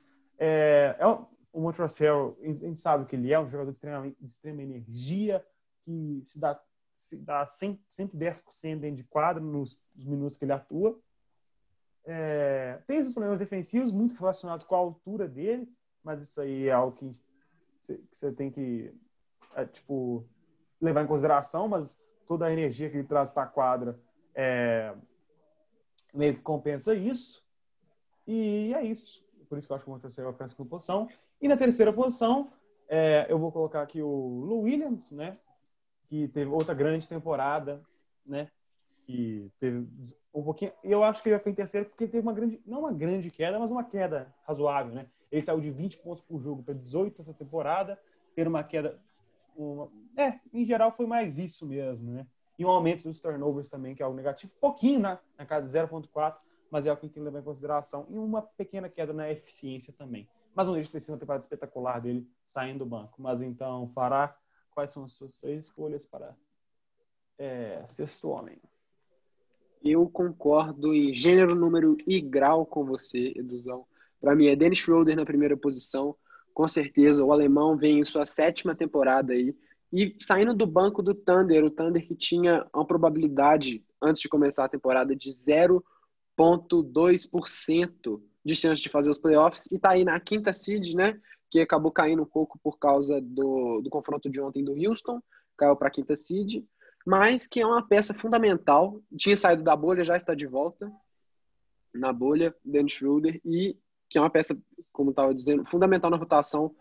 É, é o Montrezl a gente sabe que ele é um jogador de extrema, de extrema energia, que se dá, se dá 100, 110% dentro de quadra nos, nos, minutos que ele atua. É, tem esses problemas defensivos muito relacionados com a altura dele, mas isso aí é algo que você tem que, é, tipo, levar em consideração, mas toda a energia que ele traz para a quadra é, meio que compensa isso. E é isso. Por isso que eu acho que o Montrezl vai para a segunda posição. E na terceira posição, é, eu vou colocar aqui o Lou Williams, né? Que teve outra grande temporada, né? Que teve um pouquinho. E eu acho que ele vai ficar em terceiro porque teve uma grande, não uma grande queda, mas uma queda razoável, né? Ele saiu de 20 pontos por jogo para 18 essa temporada, ter uma queda uma... É, em geral foi mais isso mesmo, né? E um aumento dos turnovers também, que é algo negativo, pouquinho, né? Na casa de 0,4, mas é o que tem que levar em consideração. E uma pequena queda na eficiência também. Mas de ter sido uma temporada espetacular dele saindo do banco. Mas então, Fará, quais são as suas três escolhas para é, sexto homem. Eu concordo em gênero, número e grau com você, Eduzão. Para mim é Dennis Schroeder na primeira posição. Com certeza, o alemão vem em sua sétima temporada aí. E saindo do banco do Thunder, o Thunder que tinha uma probabilidade, antes de começar a temporada, de 0,2% de chance de fazer os playoffs. E tá aí na quinta seed, né? Que acabou caindo um pouco por causa do, do confronto de ontem do Houston. Caiu para a quinta seed mas que é uma peça fundamental. Tinha saído da bolha, já está de volta na bolha, Dennis Schroeder, e que é uma peça, como estava dizendo, fundamental na rotação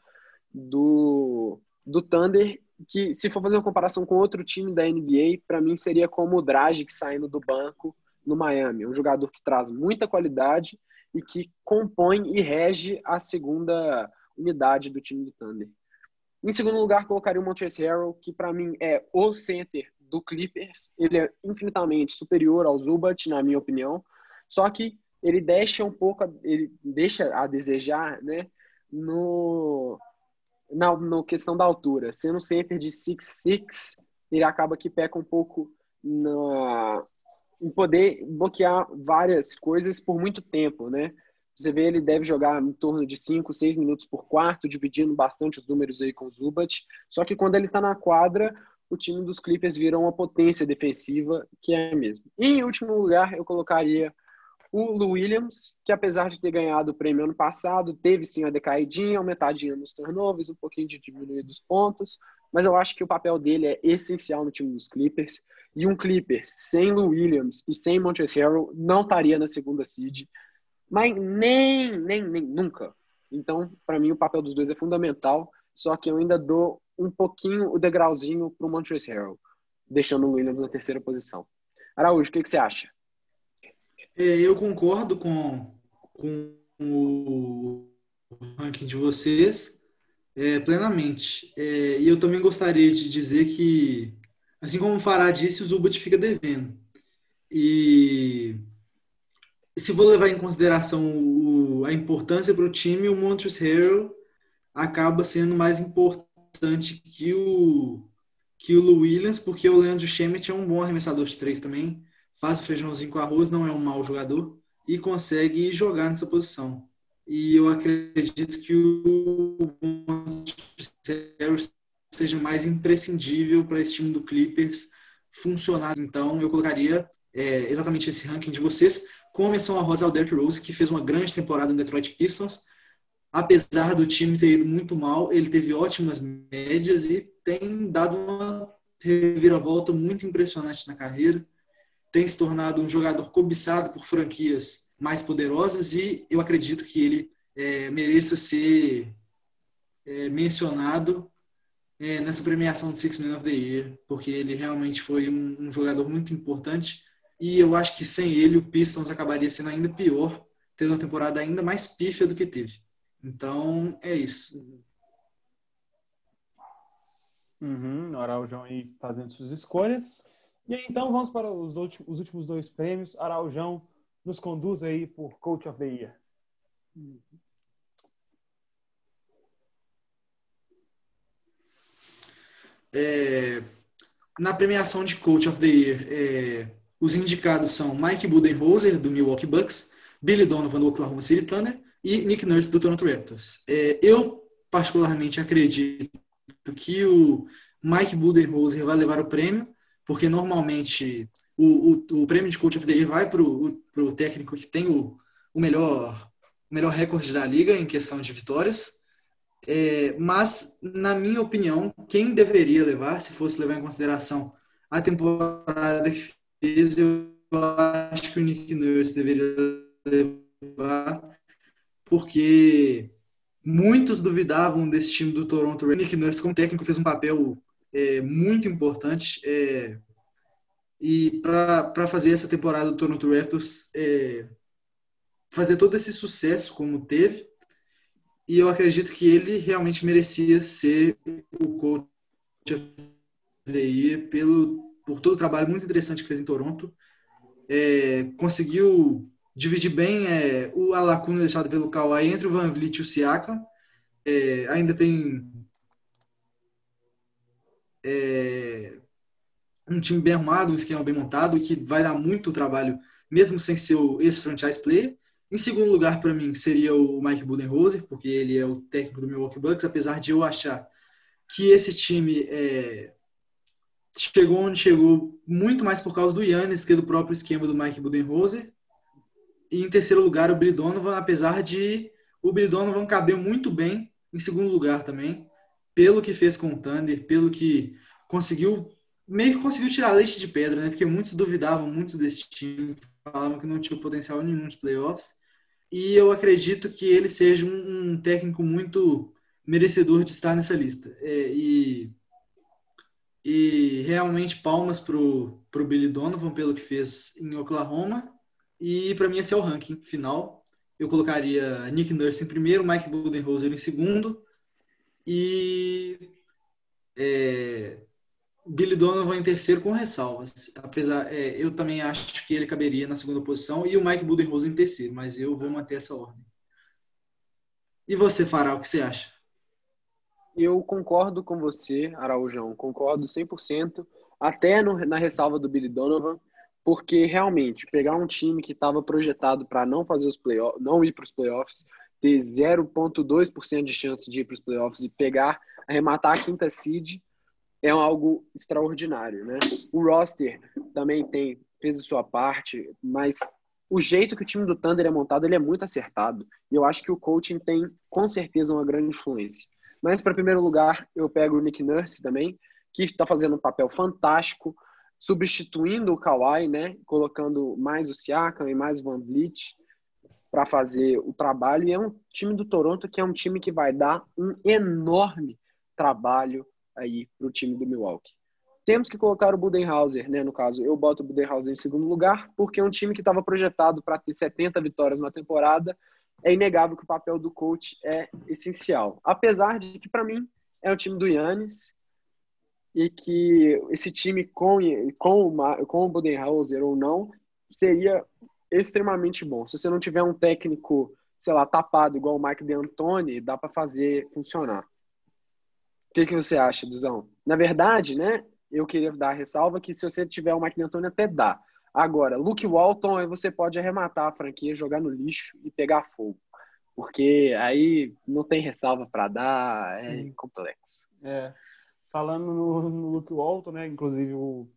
do, do Thunder, que se for fazer uma comparação com outro time da NBA, para mim seria como o Dragic saindo do banco no Miami, um jogador que traz muita qualidade e que compõe e rege a segunda unidade do time do Thunder. Em segundo lugar, colocaria o Montrezl Harrell, que para mim é o center do Clippers, ele é infinitamente superior ao Zubat, na minha opinião. Só que ele deixa um pouco, ele deixa a desejar, né, no na no questão da altura. Sendo center de 6'6", ele acaba que peca um pouco na em poder bloquear várias coisas por muito tempo, né? Você vê, ele deve jogar em torno de 5, 6 minutos por quarto, dividindo bastante os números aí com o Zubat. Só que quando ele está na quadra, o time dos Clippers virou uma potência defensiva, que é mesmo. E em último lugar, eu colocaria o Lou Williams, que apesar de ter ganhado o prêmio ano passado, teve sim uma decaidinha, aumentadinha nos turnovers, um pouquinho de diminuir dos pontos, mas eu acho que o papel dele é essencial no time dos Clippers. E um Clippers sem Lou Williams e sem Montrezl Harrell não estaria na segunda seed, mas nem, nem, nem nunca. Então, para mim, o papel dos dois é fundamental, só que eu ainda dou um pouquinho o degrauzinho para o Montrezl Harrell, deixando o Williams na terceira posição. Araújo, o que, que você acha? É, eu concordo com, com o ranking de vocês é, plenamente. É, e eu também gostaria de dizer que, assim como o Fará disse, o Zubat fica devendo. E se vou levar em consideração o, a importância para o time, o Montrezl Harrell acaba sendo mais importante que o que o Williams, porque o Leandro Schemmett é um bom arremessador de três também, faz o feijãozinho com arroz, não é um mau jogador e consegue jogar nessa posição. E eu acredito que o seja mais imprescindível para esse time do Clippers funcionar. Então, eu colocaria é, exatamente esse ranking de vocês, com menção a Rosa Derrick Rose, que fez uma grande temporada no Detroit Pistons, apesar do time ter ido muito mal, ele teve ótimas médias e tem dado uma reviravolta muito impressionante na carreira. Tem se tornado um jogador cobiçado por franquias mais poderosas e eu acredito que ele é, mereça ser é, mencionado é, nessa premiação do Six Men of the Year, porque ele realmente foi um, um jogador muito importante e eu acho que sem ele o Pistons acabaria sendo ainda pior, tendo uma temporada ainda mais pífia do que teve. Então, é isso. Uhum, Araujão aí fazendo suas escolhas. E aí, então, vamos para os, os últimos dois prêmios. Araujão nos conduz aí por Coach of the Year. É, na premiação de Coach of the Year, é, os indicados são Mike Budenholzer, do Milwaukee Bucks, Billy Donovan, do Oklahoma City Thunder, e Nick Nurse do Toronto Raptors. É, eu, particularmente, acredito que o Mike Budenholzer vai levar o prêmio, porque normalmente o, o, o prêmio de Coach of the Year vai para o técnico que tem o, o melhor o melhor recorde da liga em questão de vitórias. É, mas, na minha opinião, quem deveria levar, se fosse levar em consideração a temporada que fez, eu acho que o Nick Nurse deveria levar, porque muitos duvidavam desse time do Toronto Nick Nurse como técnico fez um papel é, muito importante é, e para fazer essa temporada do Toronto Raptors é, fazer todo esse sucesso como teve e eu acredito que ele realmente merecia ser o coach year pelo por todo o trabalho muito interessante que fez em Toronto é, conseguiu dividir bem é, o, a lacuna deixada pelo Kawhi entre o Van Vliet e o Siakam. É, ainda tem é, um time bem arrumado, um esquema bem montado, que vai dar muito trabalho, mesmo sem ser esse franchise player. Em segundo lugar, para mim, seria o Mike Budenholzer, porque ele é o técnico do Milwaukee Bucks, apesar de eu achar que esse time é, chegou onde chegou muito mais por causa do Yannis que do próprio esquema do Mike Budenholzer. E em terceiro lugar, o Billy Donovan, apesar de o Billy Donovan caber muito bem em segundo lugar também, pelo que fez com o Thunder, pelo que conseguiu, meio que conseguiu tirar leite de pedra, né? Porque muitos duvidavam muito desse time, falavam que não tinha potencial nenhum de playoffs e eu acredito que ele seja um, um técnico muito merecedor de estar nessa lista. É, e, e realmente palmas pro, pro Billy Donovan pelo que fez em Oklahoma. E para mim esse é o ranking final. Eu colocaria Nick Nurse em primeiro, Mike Budenholzer em segundo. E é, Billy Donovan em terceiro com ressalvas. Apesar, é, eu também acho que ele caberia na segunda posição e o Mike Budenholzer em terceiro, mas eu vou manter essa ordem. E você, Fará, o que você acha? Eu concordo com você, Araújão, concordo 100%, até no, na ressalva do Billy Donovan, porque realmente pegar um time que estava projetado para não fazer os playoffs, não ir para os playoffs, ter 0,2% de chance de ir para os playoffs e pegar, arrematar a quinta seed, é algo extraordinário, né? O roster também tem fez a sua parte, mas o jeito que o time do Thunder é montado, ele é muito acertado. E eu acho que o coaching tem com certeza uma grande influência. Mas para primeiro lugar, eu pego o Nick Nurse também, que está fazendo um papel fantástico, substituindo o Kawhi, né? Colocando mais o Siakam e mais o Van Vliet para fazer o trabalho. E é um time do Toronto que é um time que vai dar um enorme trabalho aí para o time do Milwaukee. Temos que colocar o Budenhauser, né? No caso, eu boto o Budenhauser em segundo lugar, porque é um time que estava projetado para ter 70 vitórias na temporada. É inegável que o papel do coach é essencial. Apesar de que, para mim, é o time do Yannis e que esse time com, com, com o Budenhauser ou não seria extremamente bom. Se você não tiver um técnico, sei lá, tapado igual o Mike D'Antoni, dá para fazer funcionar. O que, que você acha, Duzão? Na verdade, né, eu queria dar a ressalva que se você tiver o Mike D'Antoni até dá. Agora, Luke Walton, aí você pode arrematar a franquia, jogar no lixo e pegar fogo. Porque aí não tem ressalva para dar, é hum. complexo. É. Falando no, no, Luke Walton, né, inclusive o,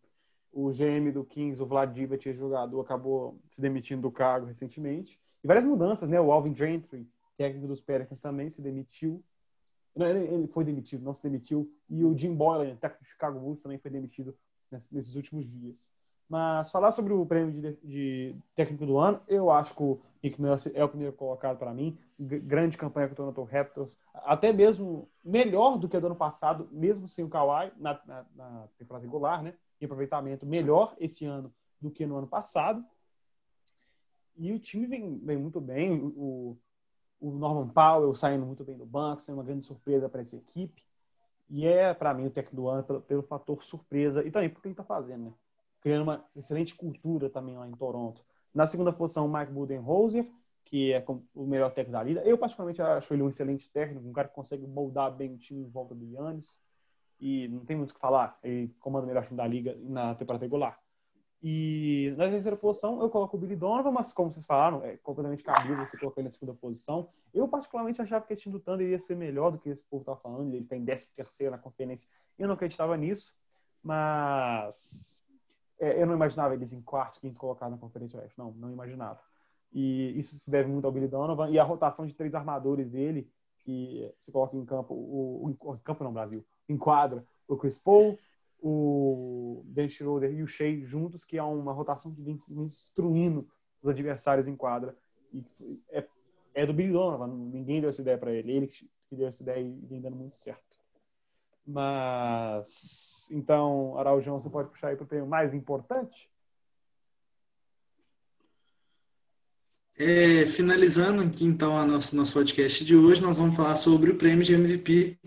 o GM do Kings, o Vlad Divac, jogador, acabou se demitindo do cargo recentemente. E várias mudanças, né? O Alvin Gentry, técnico dos Pelicans, também se demitiu ele foi demitido, não se demitiu. E o Jim Boylan, técnico do Chicago Bulls, também foi demitido nesses últimos dias. Mas falar sobre o prêmio de, de técnico do ano, eu acho que o Nick Nurse é o primeiro colocado para mim. Grande campanha com o Toronto Raptors, até mesmo melhor do que a do ano passado, mesmo sem o Kawhi na, na, na temporada regular, né? Em aproveitamento melhor esse ano do que no ano passado. E o time vem, vem muito bem. O, o Norman Powell saindo muito bem do banco, sendo uma grande surpresa para essa equipe. E é, para mim, o técnico do ano pelo, pelo fator surpresa e também porque ele está fazendo, né? Criando uma excelente cultura também lá em Toronto. Na segunda posição, Mike Budenholzer, que é o melhor técnico da liga. Eu, particularmente, acho ele um excelente técnico, um cara que consegue moldar bem o time em volta do Yannis. E não tem muito o que falar, ele comanda o melhor time da liga na temporada regular. E na terceira posição eu coloco o Billy Donovan, mas como vocês falaram, é completamente cabível você colocar ele na segunda posição. Eu particularmente achava que o time do Thunder ia ser melhor do que esse povo tá falando, ele tem 13 terceiro na conferência. Eu não acreditava nisso, mas é, eu não imaginava eles em quarto, quinto colocado na conferência oeste. Não, não imaginava. E isso se deve muito ao Billy Donovan e a rotação de três armadores dele, que se coloca em campo, o, o, o campo não, Brasil, em quadra, o Chris Paul, o Dan Schroeder e o Shea juntos, que é uma rotação que vem destruindo os adversários em quadra. E é, é do Billy Donovan, ninguém deu essa ideia para ele. Ele que deu essa ideia e vem dando muito certo. Mas, então, Araujão, você pode puxar aí para o prêmio mais importante? É, finalizando aqui então a nosso, nosso podcast de hoje, nós vamos falar sobre o prêmio de MVP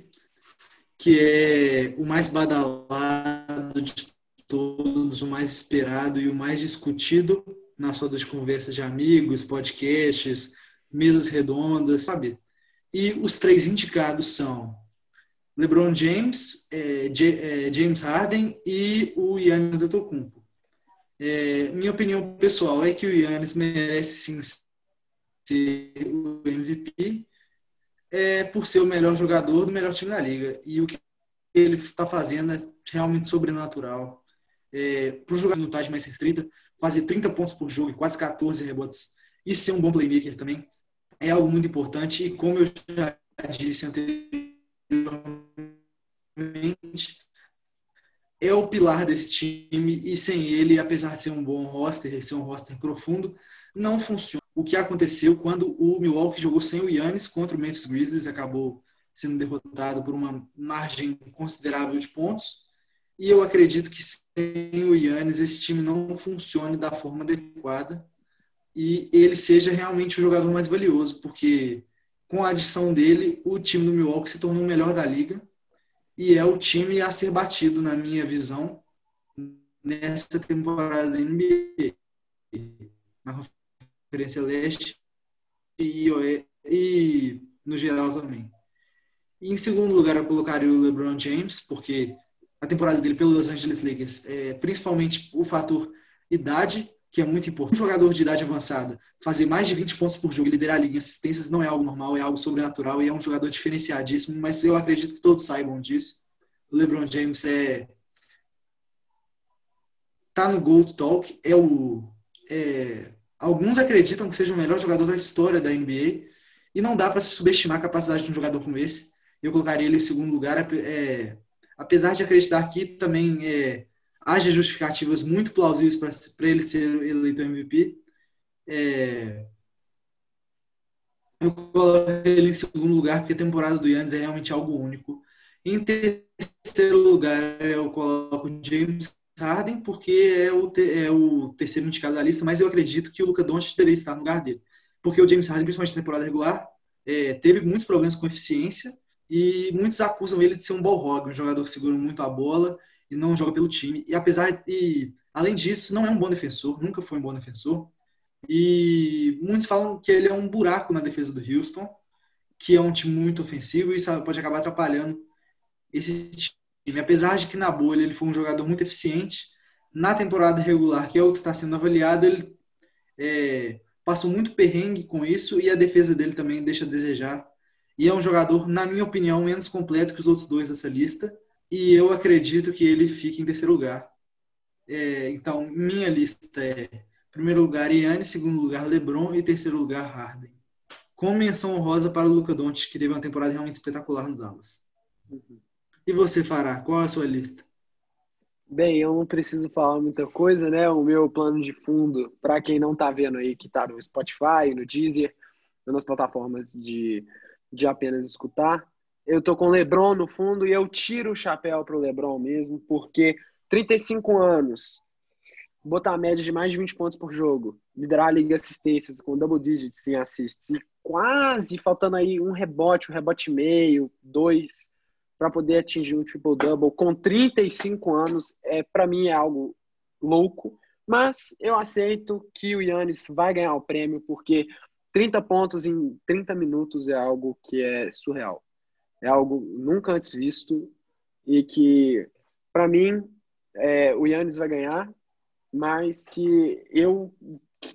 que é o mais badalado de todos, o mais esperado e o mais discutido nas rodas de conversas de amigos, podcasts, mesas redondas, sabe? E os três indicados são LeBron James, é, J, é, James Harden e o Yannis Antetokounmpo. É, minha opinião pessoal é que o Yannis merece sim ser o MVP é, por ser o melhor jogador do melhor time da liga. E o que ele está fazendo é realmente sobrenatural. É, para o jogador minutagem mais restrita, fazer 30 pontos por jogo e quase 14 rebotes e ser um bom playmaker também é algo muito importante. E como eu já disse anteriormente, é o pilar desse time e sem ele, apesar de ser um bom roster, ser um roster profundo, não funciona. O que aconteceu quando o Milwaukee jogou sem o Yannis contra o Memphis Grizzlies, acabou sendo derrotado por uma margem considerável de pontos. E eu acredito que sem o Yannis esse time não funcione da forma adequada e ele seja realmente o jogador mais valioso, porque com a adição dele, o time do Milwaukee se tornou o melhor da liga e é o time a ser batido, na minha visão, nessa temporada da NBA. Conferência Leste e, e no geral também. E em segundo lugar, eu colocaria o LeBron James, porque a temporada dele pelo Los Angeles Lakers, é, principalmente o fator idade, que é muito importante. Um jogador de idade avançada fazer mais de 20 pontos por jogo e liderar a liga em assistências não é algo normal, é algo sobrenatural e é um jogador diferenciadíssimo, mas eu acredito que todos saibam disso. O LeBron James é tá no Gold Talk, é o é, alguns acreditam que seja o melhor jogador da história da NBA e não dá para se subestimar a capacidade de um jogador como esse. Eu colocaria ele em segundo lugar, é, apesar de acreditar que também é, haja justificativas muito plausíveis para ele ser eleito MVP. É, eu coloco ele em segundo lugar porque a temporada do Yannis é realmente algo único. Em terceiro lugar, eu coloco James Harden porque é o, é o terceiro indicado da lista, mas eu acredito que o Luca Doncic deveria estar no lugar dele. Porque o James Harden, principalmente na temporada regular, é, teve muitos problemas com eficiência e muitos acusam ele de ser um ball hog, um jogador que segura muito a bola e não joga pelo time. E apesar e além disso, não é um bom defensor, nunca foi um bom defensor. E muitos falam que ele é um buraco na defesa do Houston, que é um time muito ofensivo e sabe, pode acabar atrapalhando esse time. Apesar de que na bolha ele foi um jogador muito eficiente, na temporada regular, que é o que está sendo avaliado, ele é, passou muito perrengue com isso e a defesa dele também deixa a desejar. E é um jogador, na minha opinião, menos completo que os outros dois dessa lista e eu acredito que ele fique em terceiro lugar. É, então, minha lista é primeiro lugar Iane, segundo lugar LeBron e terceiro lugar Harden. Com menção honrosa para o Luca Doncic, que teve uma temporada realmente espetacular no Dallas. Uhum. E você, Fará, qual a sua lista? Bem, eu não preciso falar muita coisa, né? O meu plano de fundo, para quem não está vendo aí, que está no Spotify, no Deezer, nas plataformas de, de apenas escutar, eu tô com o LeBron no fundo e eu tiro o chapéu pro LeBron mesmo, porque 35 anos, botar a média de mais de 20 pontos por jogo, liderar a liga de assistências com double digits em assists e quase faltando aí um rebote, um rebote meio, dois, para poder atingir um triple-double com 35 anos, é para mim é algo louco, mas eu aceito que o Yannis vai ganhar o prêmio porque 30 pontos em 30 minutos é algo que é surreal. É algo nunca antes visto e que, para mim, é, o Yannis vai ganhar, mas que eu,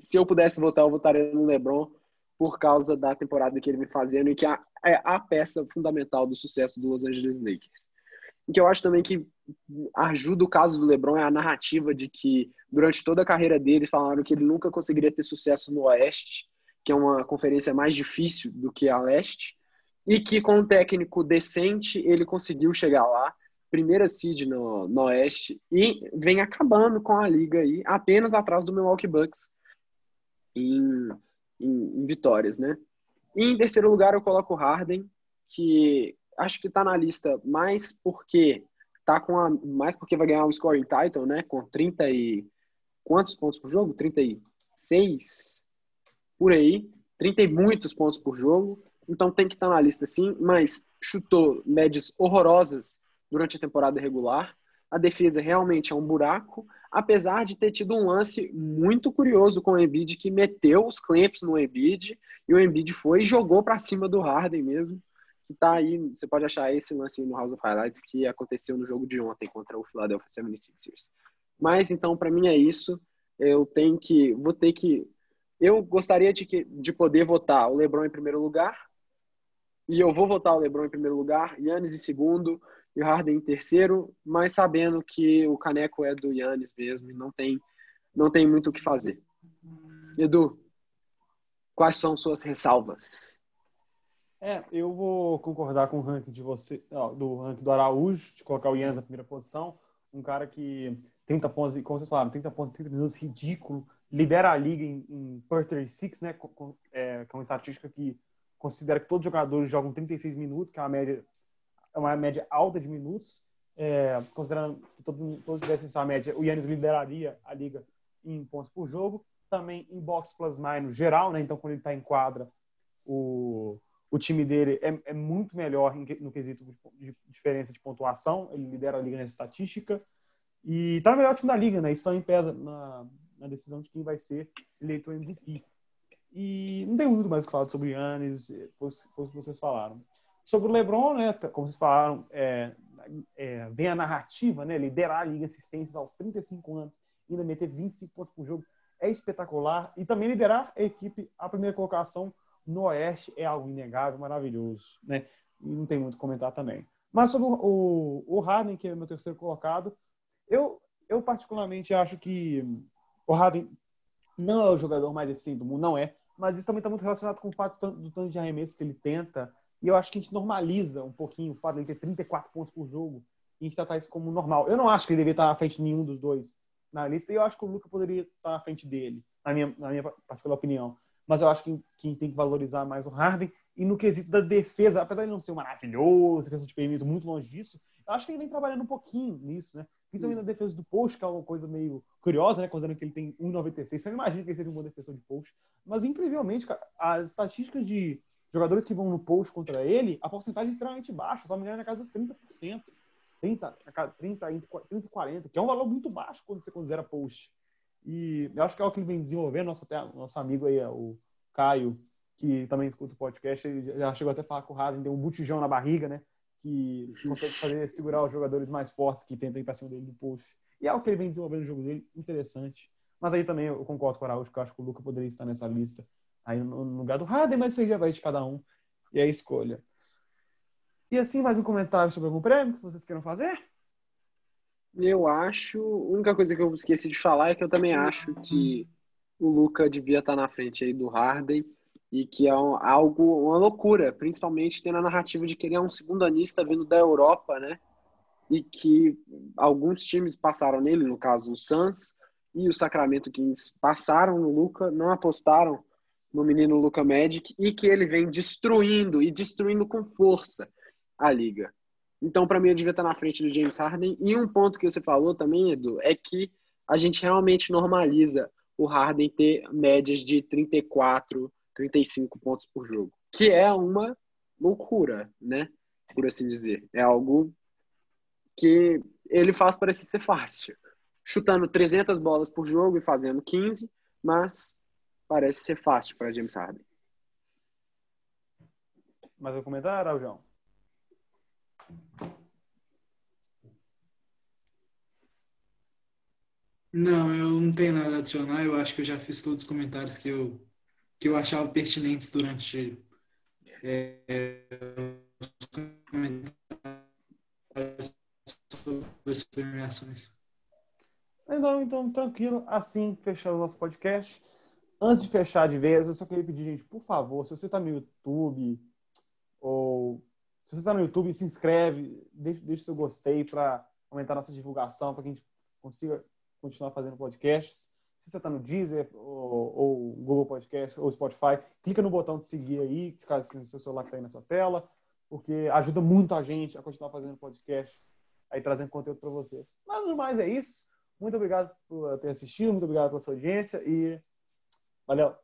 se eu pudesse votar, eu votaria no LeBron por causa da temporada que ele vem fazendo e que é a peça fundamental do sucesso do Los Angeles Lakers. O que eu acho também que ajuda o caso do LeBron é a narrativa de que durante toda a carreira dele falaram que ele nunca conseguiria ter sucesso no Oeste, que é uma conferência mais difícil do que a Leste, e que com um técnico decente ele conseguiu chegar lá, primeira seed no, no Oeste, e vem acabando com a liga aí, apenas atrás do Milwaukee Bucks em, em, em vitórias, né? E em terceiro lugar eu coloco o Harden, que acho que tá na lista mais porque tá com a mais porque vai ganhar o scoring title, né? Com 30 e quantos pontos por jogo? 36 por aí, 30 e muitos pontos por jogo então tem que estar na lista sim, mas chutou médias horrorosas durante a temporada regular. A defesa realmente é um buraco, apesar de ter tido um lance muito curioso com o Embiid que meteu os clamps no Embiid e o Embiid foi e jogou para cima do Harden mesmo. que tá aí, você pode achar esse lance no House of Highlights que aconteceu no jogo de ontem contra o Philadelphia 76ers. Mas então, para mim é isso. Eu tenho que, vou ter que, eu gostaria de, que, de poder votar o LeBron em primeiro lugar, e eu vou votar o LeBron em primeiro lugar, Yannis em segundo e o Harden em terceiro, mas sabendo que o caneco é do Yannis mesmo e não tem, não tem muito o que fazer. Edu, quais são suas ressalvas? É, eu vou concordar com o ranking de você, do ranking do Araújo, de colocar o Yannis na primeira posição, um cara que 30 pontos, como vocês falaram, 30 pontos em 30 minutos, ridículo. Lidera a liga em, em per 36, né? Com, é, que é uma estatística que considera que todos os jogadores jogam 36 minutos, que é uma média, é uma média alta de minutos. É, considerando que todo, todos tivessem essa média, o Yannis lideraria a liga em pontos por jogo. Também em box plus minus geral, né? Então, quando ele está em quadra, o, o time dele é, é muito melhor no quesito de, de diferença de pontuação. Ele lidera a liga nessa estatística. E tá no melhor time da liga, né? Isso também pesa na, na decisão de quem vai ser eleito MVP. E não tem muito mais o que falar sobre o Yannis, foi o que vocês falaram. Sobre o LeBron, né? Como vocês falaram, é, é, vem a narrativa, né? Liderar a liga assistências aos 35 anos, ainda meter 25 pontos por jogo é espetacular. E também liderar a equipe a primeira colocação no Oeste é algo inegável, maravilhoso, né? E não tem muito a comentar também. Mas sobre o, o, o Harden, que é meu terceiro colocado, eu, eu particularmente acho que o Harden não é o jogador mais eficiente do mundo, não é. Mas isso também está muito relacionado com o fato do tanto de arremesso que ele tenta. E eu acho que a gente normaliza um pouquinho o fato de ele ter 34 pontos por jogo e a gente tratar isso como normal. Eu não acho que ele deveria estar à frente de nenhum dos dois na lista e eu acho que o Luca poderia estar à frente dele, na minha, na minha particular opinião. Mas eu acho que quem tem que valorizar mais o Harden e no quesito da defesa, apesar de não ser um maravilhoso, questão de perímetro muito longe disso, eu acho que ele vem trabalhando um pouquinho nisso, né? Principalmente na defesa do post, que é uma coisa meio curiosa, né? Considerando que ele tem 1,96. Você não imagina que ele seja um bom defensor de post. Mas, incrivelmente, as estatísticas de jogadores que vão no post contra ele, a porcentagem é extremamente baixa. Só me engano, na casa dos 30%. 30, 30, 30 e 40, que é um valor muito baixo quando você considera post. E eu acho que é o que ele vem desenvolvendo. Nosso, até, nosso amigo aí, o Caio, que também escuta o podcast, ele já chegou até a falar com o Harden, deu um botijão na barriga, né? que consegue fazer segurar os jogadores mais fortes que tentam ir para cima dele no post. E é o que ele vem desenvolvendo no jogo dele, interessante. Mas aí também eu concordo com o Araújo, que eu acho que o Luca poderia estar nessa lista aí no lugar do Harden, mas você já vai de cada um e é a escolha. E assim, mais um comentário sobre algum prêmio que vocês queiram fazer? Eu acho. A única coisa que eu esqueci de falar é que eu também acho que o Luca devia estar na frente aí do Harden e que é um, algo, uma loucura, principalmente tendo a narrativa de que ele é um segundo anista vindo da Europa, né? E que alguns times passaram nele, no caso o Suns e o Sacramento Kings passaram no Luca, não apostaram no menino Luca Magic e que ele vem destruindo e destruindo com força a liga. Então, para mim, ele devia estar na frente do James Harden. E um ponto que você falou também, Edu, é que a gente realmente normaliza o Harden ter médias de 34, 35 pontos por jogo, que é uma loucura, né? Por assim dizer. É algo que ele faz parecer ser fácil. Chutando 300 bolas por jogo e fazendo 15, mas parece ser fácil para James Harden. Mais um comentário, Aljão? Não, eu não tenho nada a adicionar. Eu acho que eu já fiz todos os comentários que eu que eu achava pertinentes durante é, os comentários sobre as premiações. Então, então, tranquilo. Assim, fechamos o nosso podcast. Antes de fechar de vez, eu só queria pedir, gente, por favor, se você está no YouTube, ou se você está no YouTube, se inscreve, deixe, deixe seu gostei para aumentar nossa divulgação, para que a gente consiga continuar fazendo podcasts. Se você está no Deezer, ou, ou, Google Podcast, ou Spotify, clica no botão de seguir aí, caso o seu celular está aí na sua tela, porque ajuda muito a gente a continuar fazendo podcasts, aí trazendo conteúdo para vocês. Mas no mais é isso. Muito obrigado por ter assistido, muito obrigado pela sua audiência e valeu!